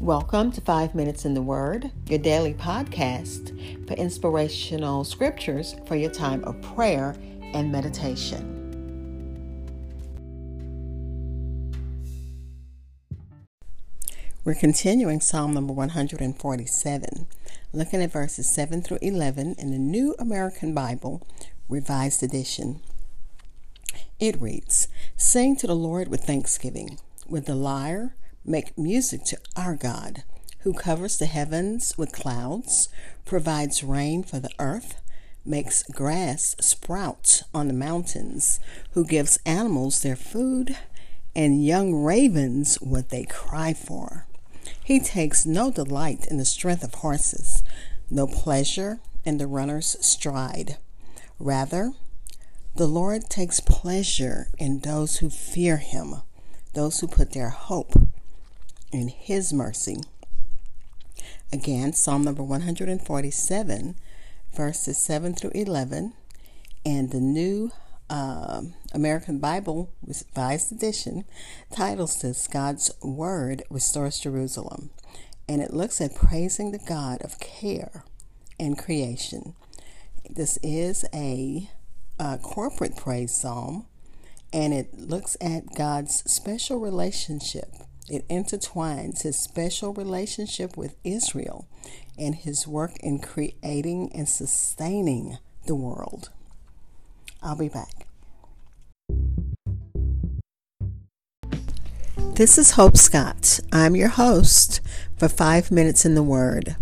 Welcome to Five Minutes in the Word, your daily podcast for inspirational scriptures for your time of prayer and meditation. We're continuing Psalm number 147, looking at verses 7 through 11 in the New American Bible, Revised Edition. It reads Sing to the Lord with thanksgiving, with the lyre Make music to our God, who covers the heavens with clouds, provides rain for the earth, makes grass sprout on the mountains, who gives animals their food, and young ravens what they cry for. He takes no delight in the strength of horses, no pleasure in the runner's stride. Rather, the Lord takes pleasure in those who fear him, those who put their hope in His mercy. Again, Psalm number 147, verses 7 through 11, and the New uh, American Bible Revised Edition titles this God's Word Restores Jerusalem. And it looks at praising the God of care and creation. This is a, a corporate praise psalm, and it looks at God's special relationship it intertwines his special relationship with Israel and his work in creating and sustaining the world. I'll be back. This is Hope Scott. I'm your host for Five Minutes in the Word.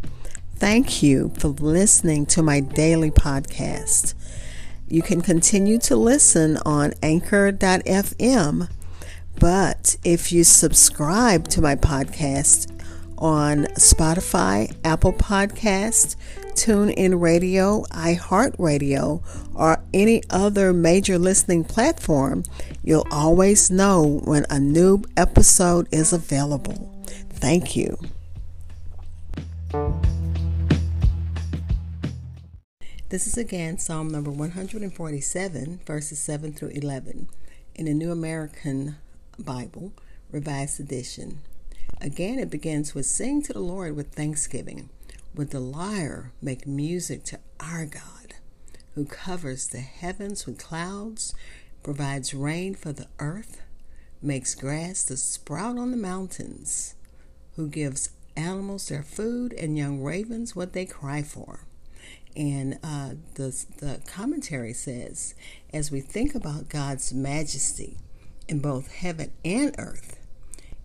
Thank you for listening to my daily podcast. You can continue to listen on anchor.fm but if you subscribe to my podcast on Spotify, Apple Podcast, TuneIn Radio, iHeartRadio, or any other major listening platform, you'll always know when a new episode is available. Thank you. This is again Psalm number 147, verses 7 through 11 in the New American Bible, Revised Edition. Again, it begins with Sing to the Lord with thanksgiving. With the lyre, make music to our God, who covers the heavens with clouds, provides rain for the earth, makes grass to sprout on the mountains, who gives animals their food and young ravens what they cry for. And uh, the, the commentary says, as we think about God's majesty, in both heaven and earth,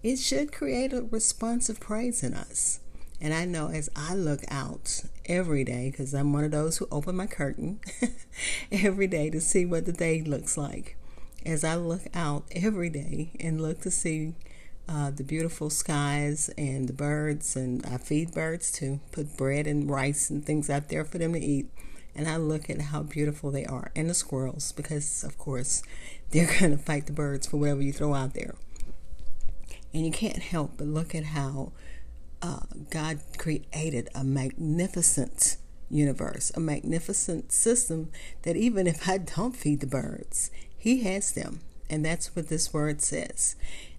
it should create a responsive praise in us. And I know as I look out every day, because I'm one of those who open my curtain every day to see what the day looks like. As I look out every day and look to see uh, the beautiful skies and the birds, and I feed birds to put bread and rice and things out there for them to eat. And I look at how beautiful they are, and the squirrels, because of course they're going to fight the birds for whatever you throw out there. And you can't help but look at how uh, God created a magnificent universe, a magnificent system that even if I don't feed the birds, He has them. And that's what this word says.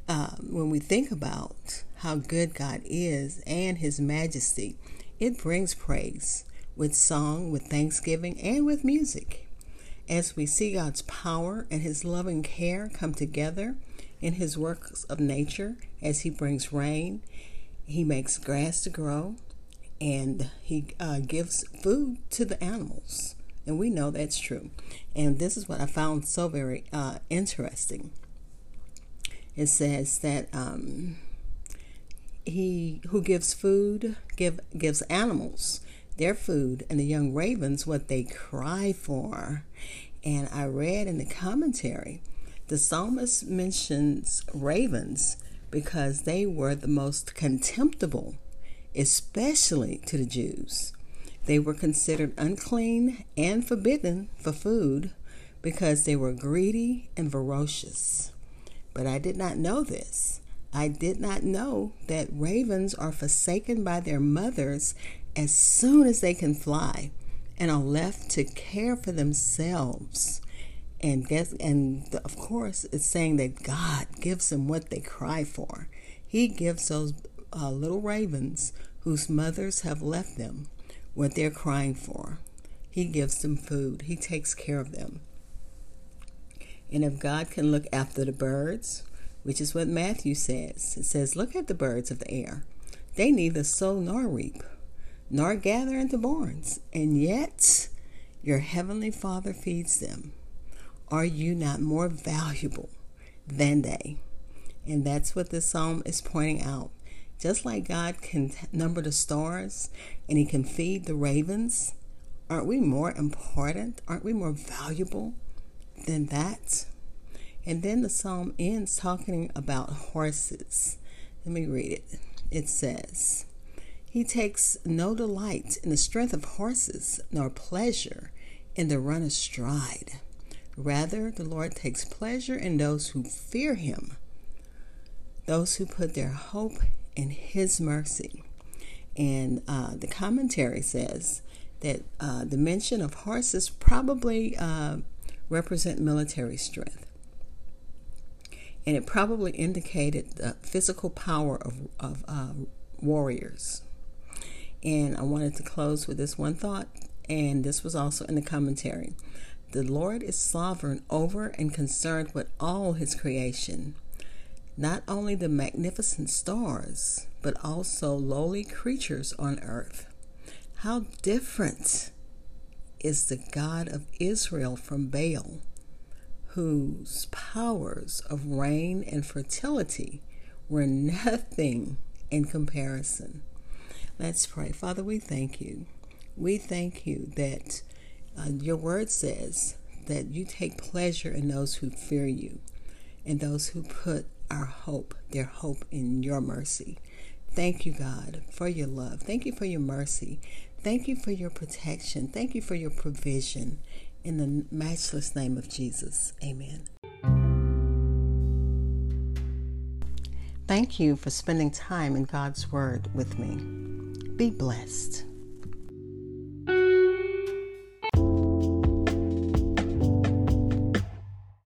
Uh, when we think about how good God is and His majesty, it brings praise with song, with thanksgiving, and with music as we see God's power and His loving care come together in His works of nature as He brings rain, He makes grass to grow, and He uh, gives food to the animals. And we know that's true. And this is what I found so very uh, interesting. It says that um, He who gives food give gives animals their food and the young ravens what they cry for. And I read in the commentary, the psalmist mentions ravens because they were the most contemptible, especially to the Jews. They were considered unclean and forbidden for food because they were greedy and ferocious. But I did not know this. I did not know that ravens are forsaken by their mothers as soon as they can fly and are left to care for themselves. And guess, and of course, it's saying that God gives them what they cry for. He gives those uh, little ravens whose mothers have left them what they're crying for. He gives them food, He takes care of them. And if God can look after the birds, which is what Matthew says, it says, Look at the birds of the air. They neither sow nor reap, nor gather into barns, and yet your heavenly Father feeds them. Are you not more valuable than they? And that's what this psalm is pointing out. Just like God can number the stars and He can feed the ravens, aren't we more important? Aren't we more valuable than that? And then the psalm ends talking about horses. Let me read it. It says, He takes no delight in the strength of horses, nor pleasure in the run astride. Rather, the Lord takes pleasure in those who fear Him those who put their hope in His mercy. And uh, the commentary says that uh, the mention of horses probably uh, represent military strength. And it probably indicated the physical power of, of uh, warriors. And I wanted to close with this one thought, and this was also in the commentary. The Lord is sovereign over and concerned with all his creation not only the magnificent stars, but also lowly creatures on earth. How different is the God of Israel from Baal, whose powers of rain and fertility were nothing in comparison. Let's pray. Father, we thank you. We thank you that uh, your word says that you take pleasure in those who fear you and those who put our hope, their hope in your mercy. Thank you, God, for your love. Thank you for your mercy. Thank you for your protection. Thank you for your provision. In the matchless name of Jesus, amen. Thank you for spending time in God's Word with me. Be blessed.